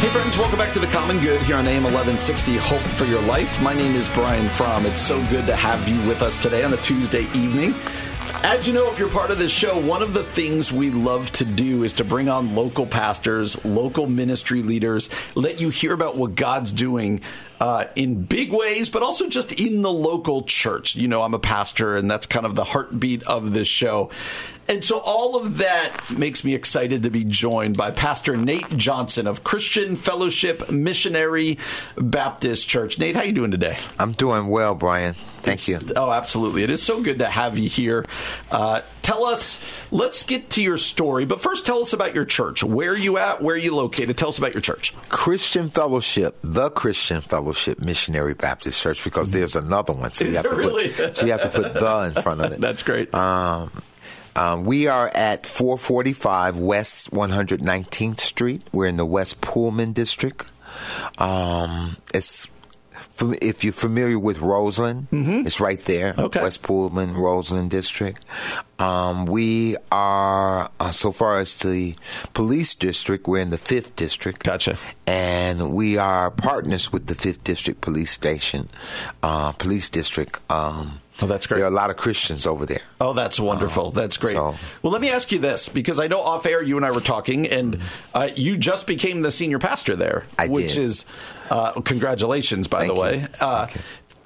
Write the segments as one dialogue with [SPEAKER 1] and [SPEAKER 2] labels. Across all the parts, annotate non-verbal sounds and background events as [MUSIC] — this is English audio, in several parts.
[SPEAKER 1] Hey friends, welcome back to the Common Good here on AM 1160 Hope for Your Life. My name is Brian Fromm. It's so good to have you with us today on a Tuesday evening. As you know, if you're part of this show, one of the things we love to do is to bring on local pastors, local ministry leaders, let you hear about what God's doing uh, in big ways, but also just in the local church. You know, I'm a pastor, and that's kind of the heartbeat of this show. And so all of that makes me excited to be joined by Pastor Nate Johnson of Christian Fellowship Missionary Baptist Church. Nate, how you doing today?
[SPEAKER 2] I'm doing well, Brian. Thank you.
[SPEAKER 1] Oh, absolutely. It is so good to have you here. Uh, tell us, let's get to your story, but first tell us about your church. Where are you at? Where are you located? Tell us about your church.
[SPEAKER 2] Christian Fellowship, the Christian Fellowship Missionary Baptist Church, because there's another one. So
[SPEAKER 1] Is
[SPEAKER 2] you have to
[SPEAKER 1] really?
[SPEAKER 2] put [LAUGHS] so you have to put the in front of it. [LAUGHS]
[SPEAKER 1] That's great.
[SPEAKER 2] Um, um, we are at 445 West 119th Street. We're in the West Pullman district. Um, it's if you're familiar with Roseland, it's right there.
[SPEAKER 1] Mm-hmm. Okay.
[SPEAKER 2] West Pullman, Roseland district. Um, we are uh, so far as the police district, we're in the fifth district.
[SPEAKER 1] Gotcha.
[SPEAKER 2] And we are partners with the fifth district police station, uh, police district. Um,
[SPEAKER 1] Oh, that's great.
[SPEAKER 2] There are a lot of Christians over there.
[SPEAKER 1] Oh, that's wonderful. That's great.
[SPEAKER 2] so-
[SPEAKER 1] well, let me ask you this because I know off air you and I were talking, and uh, you just became the senior pastor there,
[SPEAKER 2] I
[SPEAKER 1] which
[SPEAKER 2] did.
[SPEAKER 1] is uh, congratulations, by
[SPEAKER 2] Thank
[SPEAKER 1] the way. Uh.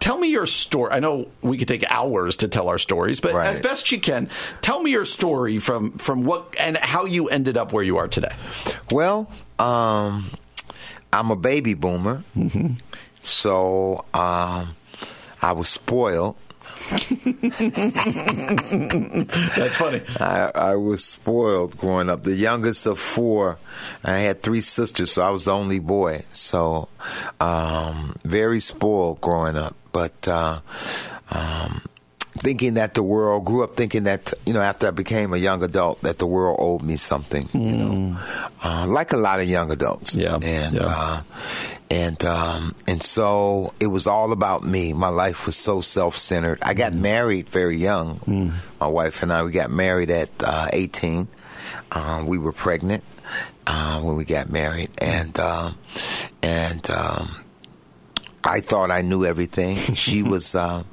[SPEAKER 1] Tell me your story. I know we could take hours to tell our stories, but
[SPEAKER 2] Right.
[SPEAKER 1] as best you can, tell me your story from from what and how you ended up where you are today.
[SPEAKER 2] Well, um, I'm a baby boomer,
[SPEAKER 1] Mm-hmm.
[SPEAKER 2] so um, I was spoiled. [LAUGHS]
[SPEAKER 1] That's funny.
[SPEAKER 2] I, I was spoiled growing up. The youngest of four. I had three sisters, so I was the only boy. So, um, very spoiled growing up. But uh, um, thinking that the world grew up thinking that you know after I became a young adult that the world owed me something. You know, uh, like a lot of young adults.
[SPEAKER 1] Yeah,
[SPEAKER 2] and.
[SPEAKER 1] yeah.
[SPEAKER 2] Uh, and um, and so it was all about me. My life was so self centered. I got married very young. My wife and I we got married at uh, eighteen. Um, we were pregnant uh, when we got married, and um, and um, I thought I knew everything. She [LAUGHS] was uh,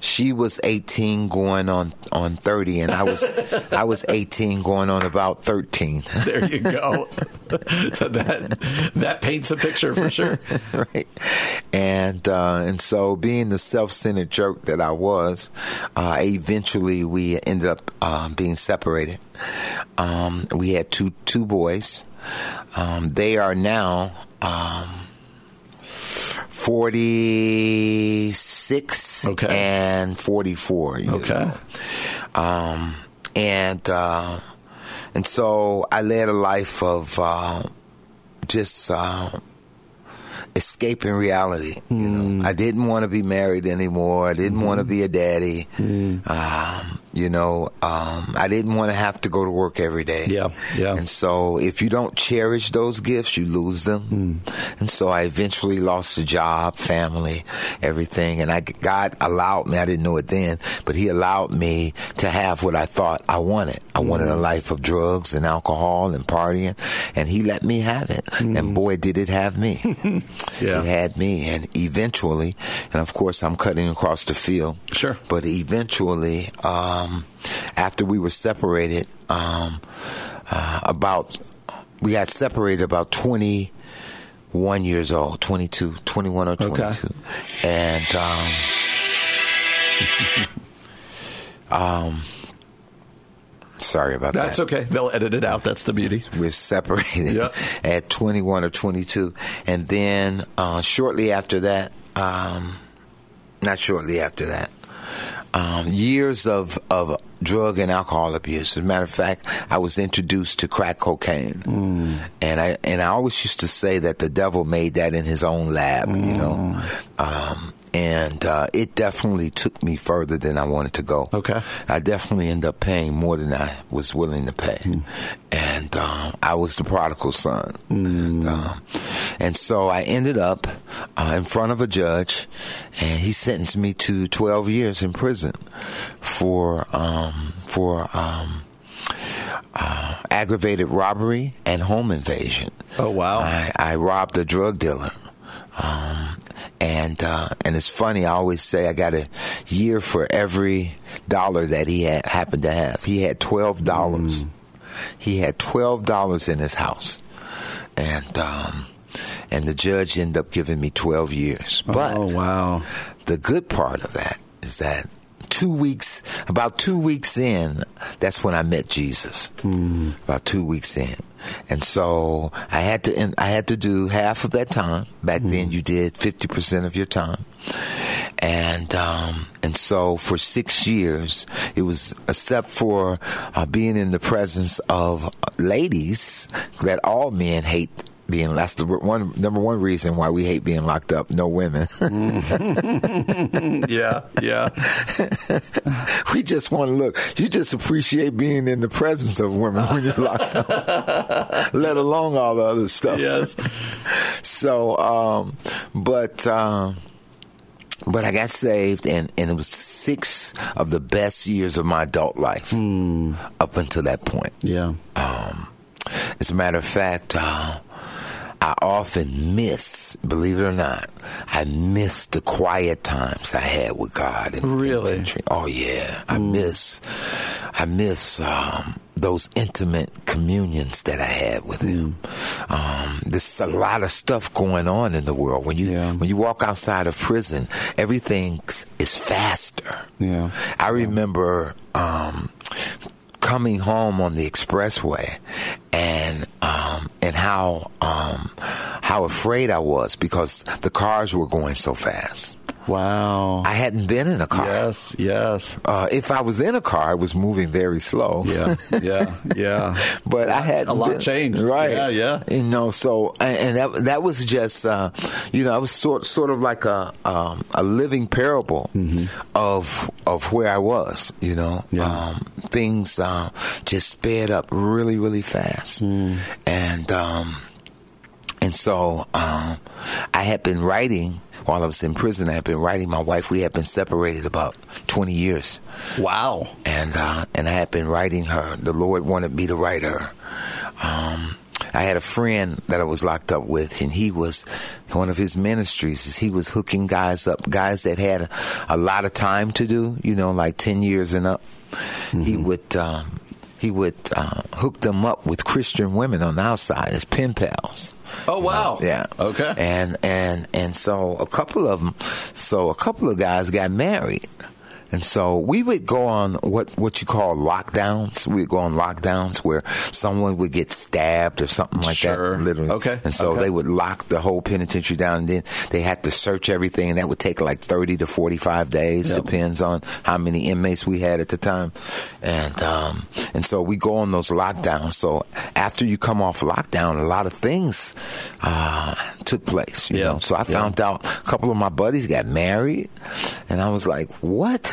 [SPEAKER 2] she was 18 going on on 30 and I was I was 18 going on about 13.
[SPEAKER 1] There you go. [LAUGHS] [LAUGHS] that that paints a picture for sure.
[SPEAKER 2] right. And uh, and so being the self-centered jerk that I was, uh, eventually we ended up um, being separated. Um, we had two two boys. Um, they are now um, 46
[SPEAKER 1] Okay.
[SPEAKER 2] and 44. you
[SPEAKER 1] Okay.
[SPEAKER 2] Um, and uh, and so I led a life of uh, just uh, escaping reality. You know, I didn't want to be married anymore. I didn't want to be a daddy. Um, you know, um, I didn't want to have to go to work every day.
[SPEAKER 1] Yeah, yeah.
[SPEAKER 2] And so, if you don't cherish those gifts, you lose them. And so, I eventually lost a job, family, everything. And I, God allowed me. I didn't know it then, but He allowed me to have what I thought I wanted. I wanted a life of drugs and alcohol and partying, and He let me have it. And boy, did it have me. [LAUGHS]
[SPEAKER 1] Yeah.
[SPEAKER 2] It had me, and eventually, and of course, I'm cutting across the field.
[SPEAKER 1] Sure.
[SPEAKER 2] But eventually, um, after we were separated, um, uh, about we got separated about 21 years old, 22, 21 or 22,
[SPEAKER 1] Okay.
[SPEAKER 2] and um, [LAUGHS] um, sorry about
[SPEAKER 1] That's
[SPEAKER 2] that.
[SPEAKER 1] That's okay. They'll edit it out. That's the beauty.
[SPEAKER 2] We're separated
[SPEAKER 1] Yeah. [LAUGHS]
[SPEAKER 2] at 21 or 22. And then uh, shortly after that, um, not shortly after that, um, years of of drug and alcohol abuse. As a matter of fact, I was introduced to crack cocaine,
[SPEAKER 1] Mm.
[SPEAKER 2] and I and I always used to say that the devil made that in his own lab, you
[SPEAKER 1] Mm.
[SPEAKER 2] know, um, and uh, it definitely took me further than I wanted to go.
[SPEAKER 1] Okay.
[SPEAKER 2] I definitely ended up paying more than I was willing to pay, and um, I was the prodigal son, and, um, and so I ended up uh, in front of a judge, and he sentenced me to 12 years in prison for um, for. Um, uh, aggravated robbery and home invasion.
[SPEAKER 1] Oh, wow.
[SPEAKER 2] I, I robbed a drug dealer. Um, and uh, and it's funny. I always say I got a year for every dollar that he had, happened to have. He had twelve dollars.
[SPEAKER 1] Mm.
[SPEAKER 2] He had twelve dollars in his house, and um, and the judge ended up giving me twelve years. But
[SPEAKER 1] oh wow.
[SPEAKER 2] the good part of that is that two weeks, about two weeks in, that's when I met Jesus. About two weeks in, and so I had to, I had to do half of that time. Back then, you did fifty percent of your time, and um, and so for six years, it was except for uh, being in the presence of ladies that all men hate. Being that's the one number one reason why we hate being locked up. No women. [LAUGHS]
[SPEAKER 1] Yeah, yeah. [LAUGHS]
[SPEAKER 2] we just want to look. You just appreciate being in the presence of women when you're locked up, [LAUGHS] let alone all the other stuff.
[SPEAKER 1] yes.
[SPEAKER 2] So, um, but. Um, but I got saved, and, and it was six of the best years of my adult life up until that point.
[SPEAKER 1] Yeah.
[SPEAKER 2] Um, as a matter of fact, uh, I often miss, believe it or not, I miss the quiet times I had with God. In the
[SPEAKER 1] Really?
[SPEAKER 2] Oh yeah, I miss, I miss um, those intimate communions that I had with Him. Um, there's a lot of stuff going on in the world when you
[SPEAKER 1] Yeah.
[SPEAKER 2] when you walk outside of prison. Everything is faster.
[SPEAKER 1] Yeah.
[SPEAKER 2] I remember um, coming home on the expressway and um, and how um, how afraid I was because the cars were going so fast.
[SPEAKER 1] Wow.
[SPEAKER 2] I hadn't been in a car.
[SPEAKER 1] yes, yes.
[SPEAKER 2] Uh, if I was in a car, it was moving very slow.
[SPEAKER 1] Yeah, yeah, [LAUGHS] yeah.
[SPEAKER 2] but I had
[SPEAKER 1] A lot changed.
[SPEAKER 2] right?
[SPEAKER 1] Yeah, yeah.
[SPEAKER 2] You know, so and, and that that was just uh, you know, I was sort sort of like a um, a living parable of of where I was. You know,
[SPEAKER 1] Mm-hmm. Yeah.
[SPEAKER 2] Things uh, just sped up really really fast,
[SPEAKER 1] Mm.
[SPEAKER 2] and um, and so um, I had been writing. While I was in prison, I had been writing. My wife, we had been separated about twenty years
[SPEAKER 1] Wow.
[SPEAKER 2] and uh, and I had been writing her. The Lord wanted me to write her. Um, I had a friend that I was locked up with, and he was one of his ministries is he was hooking guys up, guys that had a, lot of time to do, you know, like ten years and up. He would. Um, he would uh, hook them up with Christian women on the outside as pen pals.
[SPEAKER 1] Oh wow.
[SPEAKER 2] Yeah.
[SPEAKER 1] Okay.
[SPEAKER 2] And and and so a couple of them, so a couple of guys got married, and so we would go on what what you call lockdowns. We'd go on lockdowns where someone would get stabbed or something like
[SPEAKER 1] Sure.
[SPEAKER 2] that. Literally.
[SPEAKER 1] Okay.
[SPEAKER 2] And so
[SPEAKER 1] Okay.
[SPEAKER 2] they would lock the whole penitentiary down, and then they had to search everything, and that would take like thirty to forty five days.
[SPEAKER 1] Yep.
[SPEAKER 2] Depends on how many inmates we had at the time, and um, and so we go on those lockdowns. So after you come off lockdown, a lot of things uh, took place. You
[SPEAKER 1] Yeah.
[SPEAKER 2] know? So I
[SPEAKER 1] Yeah.
[SPEAKER 2] found out a couple of my buddies got married, and I was like, "What?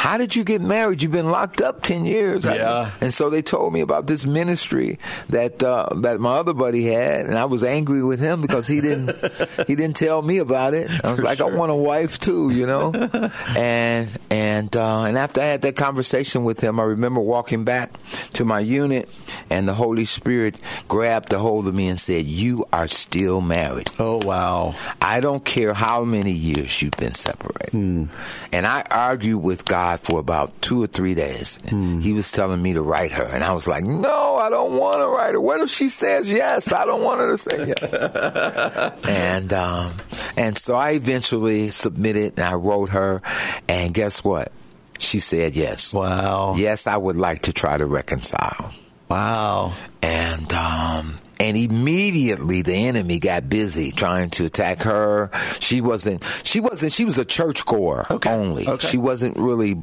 [SPEAKER 2] How did you get married? You've been locked up ten years."
[SPEAKER 1] Yeah.
[SPEAKER 2] and so they told me about this ministry that uh, that my other buddy had, and I was angry with him because he didn't [LAUGHS] he didn't tell me about it. I was like, I want a wife too, you know. [LAUGHS] and and uh, and after I had that conversation with him, I remember walking back to my unit, and the Holy Spirit grabbed a hold of me and said, "You are still married."
[SPEAKER 1] Oh wow.
[SPEAKER 2] I don't care how many years you've been separated. And I argued with God for about two or three days. He was telling me to write her, and I was like, "No, I don't want to write her. What if she says yes? I don't want her to say yes." [LAUGHS] and um, and so I eventually submitted, and I wrote her, and guess what? She said yes.
[SPEAKER 1] Wow.
[SPEAKER 2] Yes, I would like to try to reconcile
[SPEAKER 1] Wow.
[SPEAKER 2] and um, and immediately the enemy got busy trying to attack her. She wasn't. She wasn't. She was a churchgoer
[SPEAKER 1] Okay.
[SPEAKER 2] only.
[SPEAKER 1] Okay.
[SPEAKER 2] She wasn't really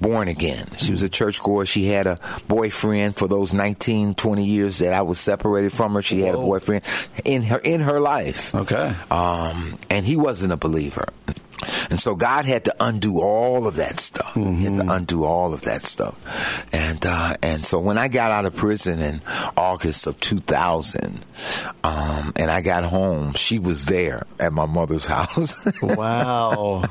[SPEAKER 2] born again. She was a churchgoer. She had a boyfriend for those 19, 20 years that I was separated from her. She had a boyfriend in her in her life.
[SPEAKER 1] Okay.
[SPEAKER 2] Um, and he wasn't a believer. And so God had to undo all of that stuff. He had
[SPEAKER 1] Mm-hmm.
[SPEAKER 2] to undo all of that stuff. And uh, and so when I got out of prison in August of 2000, um, and I got home, she was there at my mother's [LAUGHS] house.
[SPEAKER 1] Wow.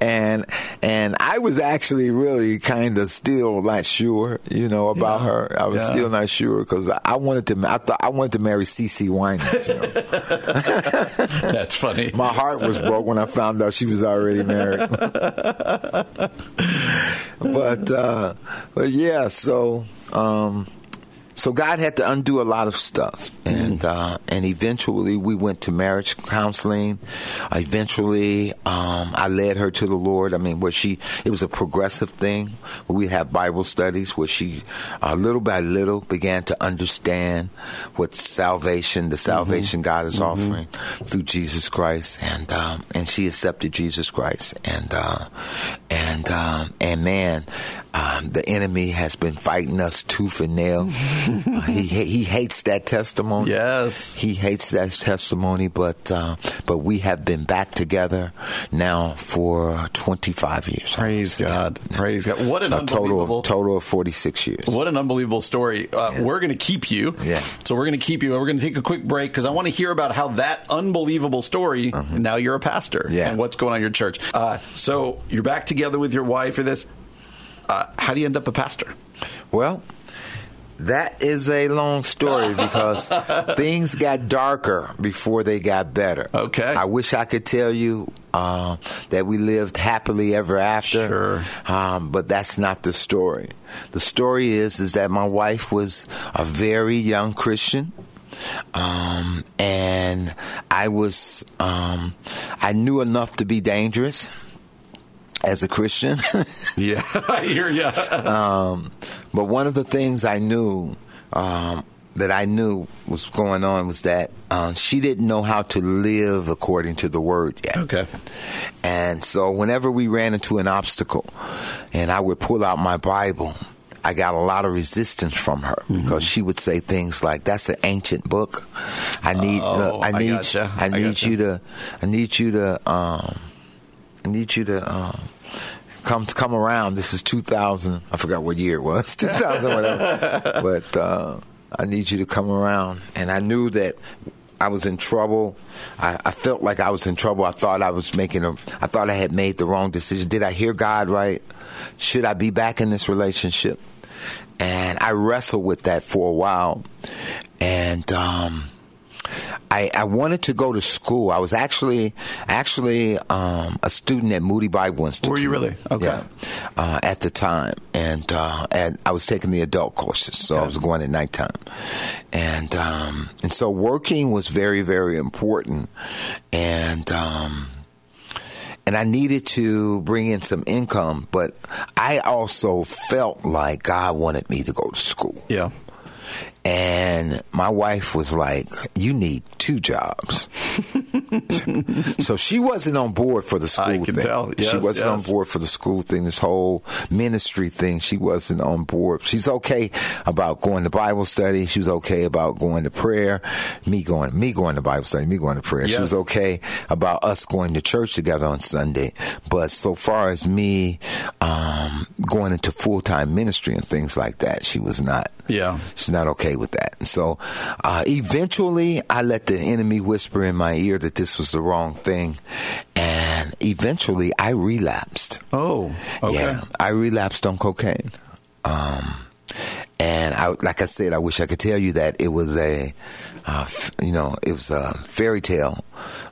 [SPEAKER 2] and and I was actually really kind of still not sure, you know, about
[SPEAKER 1] Yeah.
[SPEAKER 2] her. I was
[SPEAKER 1] Yeah.
[SPEAKER 2] still not sure because I, wanted to. I thought I wanted to marry CeCe Winans. You know? [LAUGHS]
[SPEAKER 1] That's funny.
[SPEAKER 2] My heart was broke when I found out she was already married. [LAUGHS] but uh, but yeah, so um, so God had to undo a lot of stuff, and uh, and eventually we went to marriage counseling. Eventually, um, I led her to the Lord. I mean, where she it was a progressive thing. We have Bible studies where she, uh, little by little, began to understand what salvation, the salvation God is offering through Jesus Christ, and um, and she accepted Jesus Christ, and uh, and um, and man, um, the enemy has been fighting us tooth and nail. [LAUGHS] Uh, he he hates that testimony.
[SPEAKER 1] Yes.
[SPEAKER 2] He hates that testimony, but uh, but we have been back together now for 25 years.
[SPEAKER 1] Praise God. Praise God. What an
[SPEAKER 2] So total
[SPEAKER 1] unbelievable
[SPEAKER 2] of, total of 46 years.
[SPEAKER 1] What an unbelievable story. Uh, We're going to keep you.
[SPEAKER 2] Yeah.
[SPEAKER 1] So we're going to keep you. We're going to take a quick break because I want to hear about how that unbelievable story, now you're a pastor,
[SPEAKER 2] Uh-huh. Yeah.
[SPEAKER 1] and what's going on in your church. Uh, so you're back together with your wife for this. Uh, how do you end up a pastor?
[SPEAKER 2] Well, that is a long story [LAUGHS] because things got darker before they got better.
[SPEAKER 1] Okay.
[SPEAKER 2] I wish I could tell you uh, that we lived happily ever after.
[SPEAKER 1] Sure.
[SPEAKER 2] Um, but that's not the story. The story is is that my wife was a very young Christian. Um, and I was, um, I knew enough to be dangerous as a Christian. [LAUGHS]
[SPEAKER 1] Yeah, [LAUGHS] I hear you.
[SPEAKER 2] Um, but one of the things I knew um, that I knew was going on was that um, she didn't know how to live according to the word yet.
[SPEAKER 1] okay.
[SPEAKER 2] And so whenever we ran into an obstacle and I would pull out my Bible, I got a lot of resistance from her
[SPEAKER 1] Mm-hmm.
[SPEAKER 2] because she would say things like, "That's an ancient book. I need, uh,
[SPEAKER 1] Oh,
[SPEAKER 2] I
[SPEAKER 1] I
[SPEAKER 2] need,
[SPEAKER 1] gotcha.
[SPEAKER 2] I
[SPEAKER 1] I
[SPEAKER 2] need
[SPEAKER 1] gotcha.
[SPEAKER 2] you to, I need you to, um, I need you to." Um, Come to come around. This is 2000. I forgot what year it was. [LAUGHS] 2000, whatever. [LAUGHS] but uh, I need you to come around. And I knew that I was in trouble. I, I felt like I was in trouble. I thought I was making a. I thought I had made the wrong decision. Did I hear God right? Should I be back in this relationship? And I wrestled with that for a while. And um, I, I wanted to go to school. I was actually actually um, a student at Moody Bible Institute.
[SPEAKER 1] Were you really? Okay.
[SPEAKER 2] Yeah, uh, at the time, and uh, and I was taking the adult courses, so I was going at nighttime, and um, and so working was very very important, and. Um, and I needed to bring in some income, but I also felt like God wanted me to go to school.
[SPEAKER 1] Yeah.
[SPEAKER 2] And my wife was like, You need two jobs. [LAUGHS] so she wasn't on board for the school
[SPEAKER 1] I can
[SPEAKER 2] thing.
[SPEAKER 1] tell.
[SPEAKER 2] she wasn't
[SPEAKER 1] yes.
[SPEAKER 2] on board for the school thing, this whole ministry thing. She wasn't on board. She's okay about going to Bible study. She was okay about going to prayer. Me going me going to Bible study, me going to prayer. She was okay about us going to church together on Sunday. But so far as me um, going into full time ministry and things like that, she was not.
[SPEAKER 1] Yeah.
[SPEAKER 2] She's not okay with that. And so uh, eventually, I let the enemy whisper in my ear that this was the wrong thing. And eventually, I relapsed.
[SPEAKER 1] Oh. Okay.
[SPEAKER 2] Yeah, I relapsed on cocaine. Um, and I, like I said, I wish I could tell you that it was a, uh, f- you know, it was a fairy tale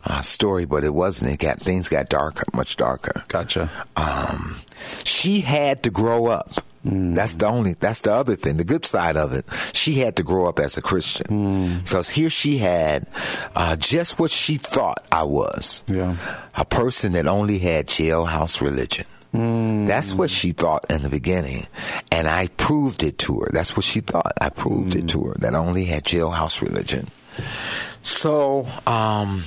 [SPEAKER 2] uh, story, but it wasn't. It got things got darker, much darker.
[SPEAKER 1] Gotcha.
[SPEAKER 2] Um, she had to grow up. That's the only. That's the other thing. The good side of it. She had to grow up as a Christian because here she had uh, just what she thought I was.
[SPEAKER 1] Yeah.
[SPEAKER 2] A person that only had jailhouse religion. That's what she thought in the beginning. And I proved it to her. That's what she thought. I proved it to her that I only had jailhouse religion. So um,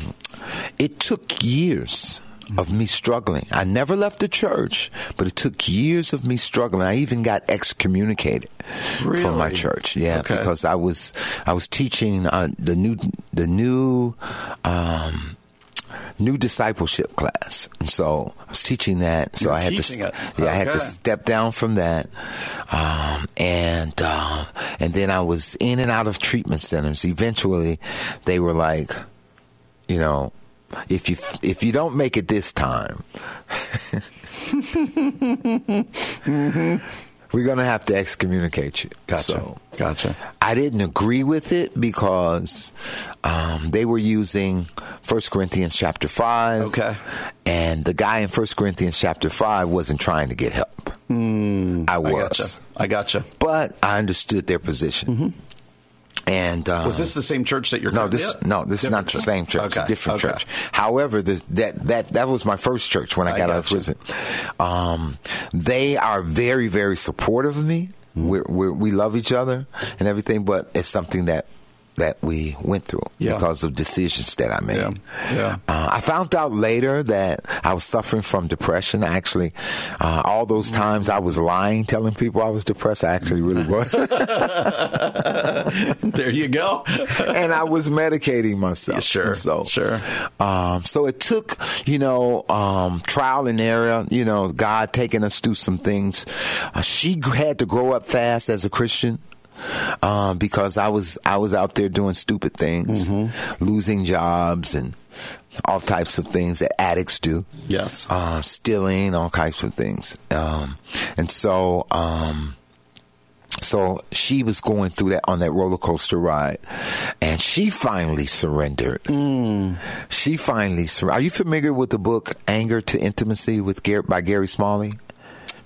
[SPEAKER 2] it took years of me struggling. I never left the church, but it took years of me struggling. I even got excommunicated from my church. Yeah,
[SPEAKER 1] Okay.
[SPEAKER 2] because I was I was teaching uh, the new the new um, new discipleship class, and so I was teaching that. So
[SPEAKER 1] You're
[SPEAKER 2] I had to yeah I had to step down from that, um, and uh, and then I was in and out of treatment centers. Eventually, they were like, you know. If you if you don't make it this time, [LAUGHS] we're gonna have to excommunicate you.
[SPEAKER 1] Gotcha.
[SPEAKER 2] So,
[SPEAKER 1] gotcha.
[SPEAKER 2] I didn't agree with it because um, they were using 1 Corinthians chapter 5.
[SPEAKER 1] Okay.
[SPEAKER 2] And the guy in 1 Corinthians chapter 5 wasn't trying to get help. I
[SPEAKER 1] Hmm. I
[SPEAKER 2] was.
[SPEAKER 1] gotcha. I gotcha.
[SPEAKER 2] But I understood their position. And um,
[SPEAKER 1] Was this the same church that you're?
[SPEAKER 2] no, this
[SPEAKER 1] at?
[SPEAKER 2] no, this
[SPEAKER 1] Different
[SPEAKER 2] is not the same church. It's
[SPEAKER 1] Okay.
[SPEAKER 2] a different
[SPEAKER 1] okay.
[SPEAKER 2] church. However, this, that that that was my first church when I
[SPEAKER 1] I
[SPEAKER 2] got out of prison. Um, they are very very supportive of me.
[SPEAKER 1] Mm-hmm.
[SPEAKER 2] We're, we love each other and everything, but it's something that that we went through
[SPEAKER 1] Yeah.
[SPEAKER 2] because of decisions that I made.
[SPEAKER 1] Yeah. Yeah.
[SPEAKER 2] Uh, I found out later that I was suffering from depression. Actually, uh, all those times I was lying, telling people I was depressed. I actually really [LAUGHS] was.
[SPEAKER 1] there you go.
[SPEAKER 2] and I was medicating myself.
[SPEAKER 1] Sure,
[SPEAKER 2] so,
[SPEAKER 1] sure.
[SPEAKER 2] Um, so it took, you know, um, trial and error. You know, God taking us through some things. Uh, she had to grow up fast as a Christian. Um, because I was I was out there doing stupid things,
[SPEAKER 1] Mm-hmm.
[SPEAKER 2] losing jobs and all types of things that addicts do
[SPEAKER 1] yes.
[SPEAKER 2] uh, stealing, all kinds of things. Um, and so, um, so she was going through that on that roller coaster ride, and she finally surrendered. She finally sur- Are you familiar with the book "Anger to Intimacy" with Gar- by Gary Smalley?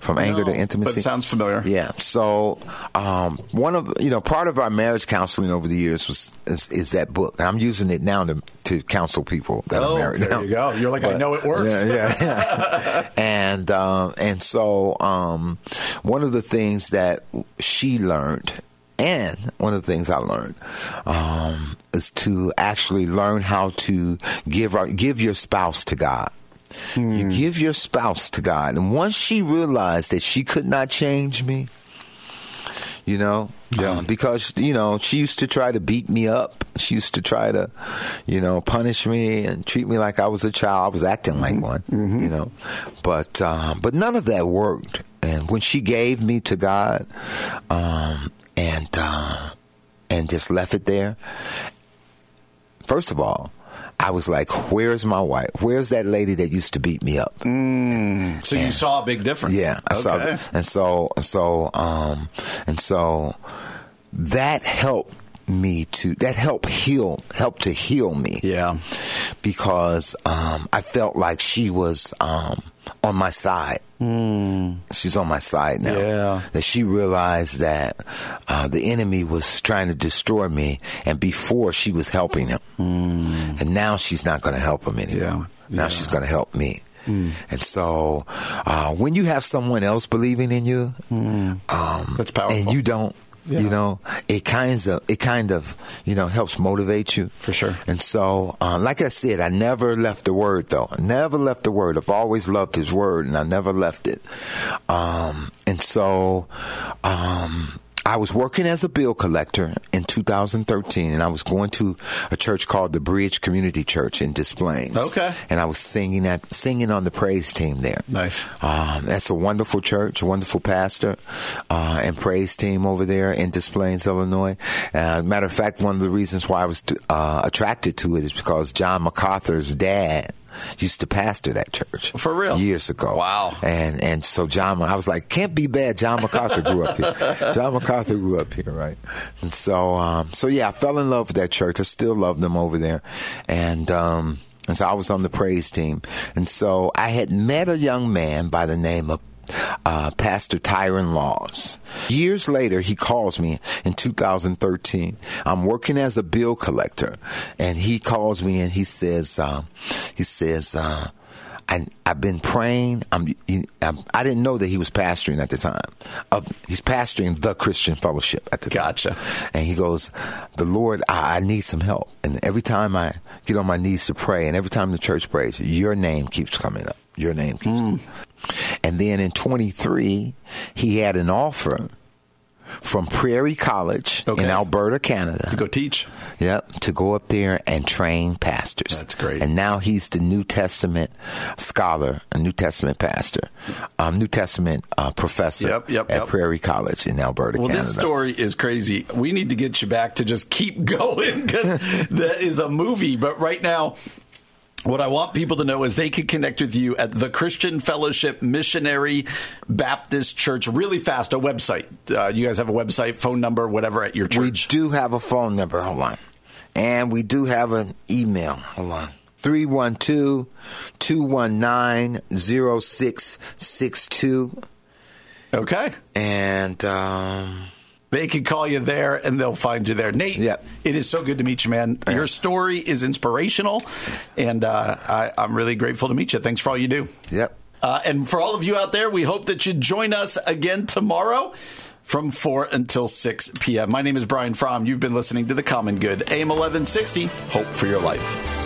[SPEAKER 2] From anger
[SPEAKER 1] No,
[SPEAKER 2] to intimacy.
[SPEAKER 1] but it sounds familiar.
[SPEAKER 2] Yeah. So, um, one of you know part of our marriage counseling over the years was is, is that book. I'm using it now to to counsel people that
[SPEAKER 1] Oh,
[SPEAKER 2] are married.
[SPEAKER 1] there
[SPEAKER 2] now.
[SPEAKER 1] you go. [LAUGHS] You're like, I know it works.
[SPEAKER 2] Yeah, yeah, yeah. [LAUGHS] and um, and so um, one of the things that she learned. And one of the things I learned um, is to actually learn how to give our, give your spouse to God.
[SPEAKER 1] Hmm.
[SPEAKER 2] You give your spouse to God, and once she realized that she could not change me, you know,
[SPEAKER 1] Yeah.
[SPEAKER 2] um, because you know she used to try to beat me up. She used to try to, you know, punish me and treat me like I was a child. I was acting like one, you know, but um, but none of that worked. And when she gave me to God, um, and uh, and just left it there, first of all. I was like, "Where's my wife? Where's that lady that used to beat me up?"
[SPEAKER 1] So you saw a big difference.
[SPEAKER 2] Yeah, I saw
[SPEAKER 1] Okay.
[SPEAKER 2] that. And so, so, um, and so that helped me to that helped heal, helped to heal me.
[SPEAKER 1] Yeah.
[SPEAKER 2] because um, I felt like she was um, on my side. Mm. She's on my side now.
[SPEAKER 1] Yeah.
[SPEAKER 2] That she realized that uh, the enemy was trying to destroy me, and before she was helping him, mm. and now she's not going to help him anymore.
[SPEAKER 1] Yeah.
[SPEAKER 2] Now
[SPEAKER 1] Yeah.
[SPEAKER 2] She's going to help me. And so, uh, when you have someone else believing in you, um,
[SPEAKER 1] That's powerful.
[SPEAKER 2] and you don't,
[SPEAKER 1] Yeah.
[SPEAKER 2] you know, it kinds of it kind of you know helps motivate you
[SPEAKER 1] For sure.
[SPEAKER 2] and so, uh, like I said, I never left the word though. I never left the word. I've always loved his word and I never left it. Um, and so, um, I was working as a bill collector in 2013 and I was going to a church called the Bridge Community Church in Des Plaines.
[SPEAKER 1] Okay.
[SPEAKER 2] And I was singing at, singing on the praise team there.
[SPEAKER 1] Nice.
[SPEAKER 2] Um, that's a wonderful church, wonderful pastor, uh, and praise team over there in Des Plaines, Illinois. Uh, matter of fact, one of the reasons why I was uh, attracted to it is because John MacArthur's dad used to pastor that church
[SPEAKER 1] For real?
[SPEAKER 2] years ago.
[SPEAKER 1] Wow.
[SPEAKER 2] And and so John, I was like, can't be bad. John MacArthur grew up here. [LAUGHS] John MacArthur grew up here, right? And so um, so yeah, I fell in love with that church. I still love them over there, and. Um, and so I was on the praise team. And so I had met a young man by the name of uh, Pastor Tyron Laws. Years later, he calls me in 2013. I'm working as a bill collector, and he calls me and he says, uh, he says, uh, I, I've been praying. I'm, I'm, I didn't know that he was pastoring at the time. Of he's pastoring the Christian Fellowship at the
[SPEAKER 1] Gotcha.
[SPEAKER 2] time. And he goes, "The Lord, I, I need some help." And every time I get on my knees to pray, and every time the church prays, your name keeps coming up. Your name keeps.
[SPEAKER 1] Hmm.
[SPEAKER 2] And then in 23, he had an offer from Prairie College
[SPEAKER 1] Okay.
[SPEAKER 2] in Alberta, Canada.
[SPEAKER 1] To go teach.
[SPEAKER 2] Yep, to go up there and train pastors.
[SPEAKER 1] That's great.
[SPEAKER 2] And now he's the New Testament scholar, a New Testament pastor, um, New Testament uh, professor
[SPEAKER 1] Yep, yep,
[SPEAKER 2] at
[SPEAKER 1] yep.
[SPEAKER 2] Prairie College in Alberta,
[SPEAKER 1] Well,
[SPEAKER 2] Canada.
[SPEAKER 1] this story is crazy. We need to get you back to just keep [LAUGHS] going because that is a movie. But right now, what I want people to know is they can connect with you at the Christian Fellowship Missionary Baptist Church really fast. A website. Uh, you guys have a website, phone number, whatever at your church.
[SPEAKER 2] We do have a phone number. Hold on. And we do have an email. Hold on. 312 219 0662.
[SPEAKER 1] Okay.
[SPEAKER 2] And um,
[SPEAKER 1] They can call you there and they'll find you there. Nate,
[SPEAKER 2] Yep.
[SPEAKER 1] it is so good to meet you, man. Your story is inspirational, and uh, I, I'm really grateful to meet you. Thanks for all you do.
[SPEAKER 2] yep.
[SPEAKER 1] Uh, and for all of you out there, we hope that you join us again tomorrow from 4 until 6 p.m. My name is Brian Fromm. You've been listening to The Common Good, AM 1160, Hope for Your Life.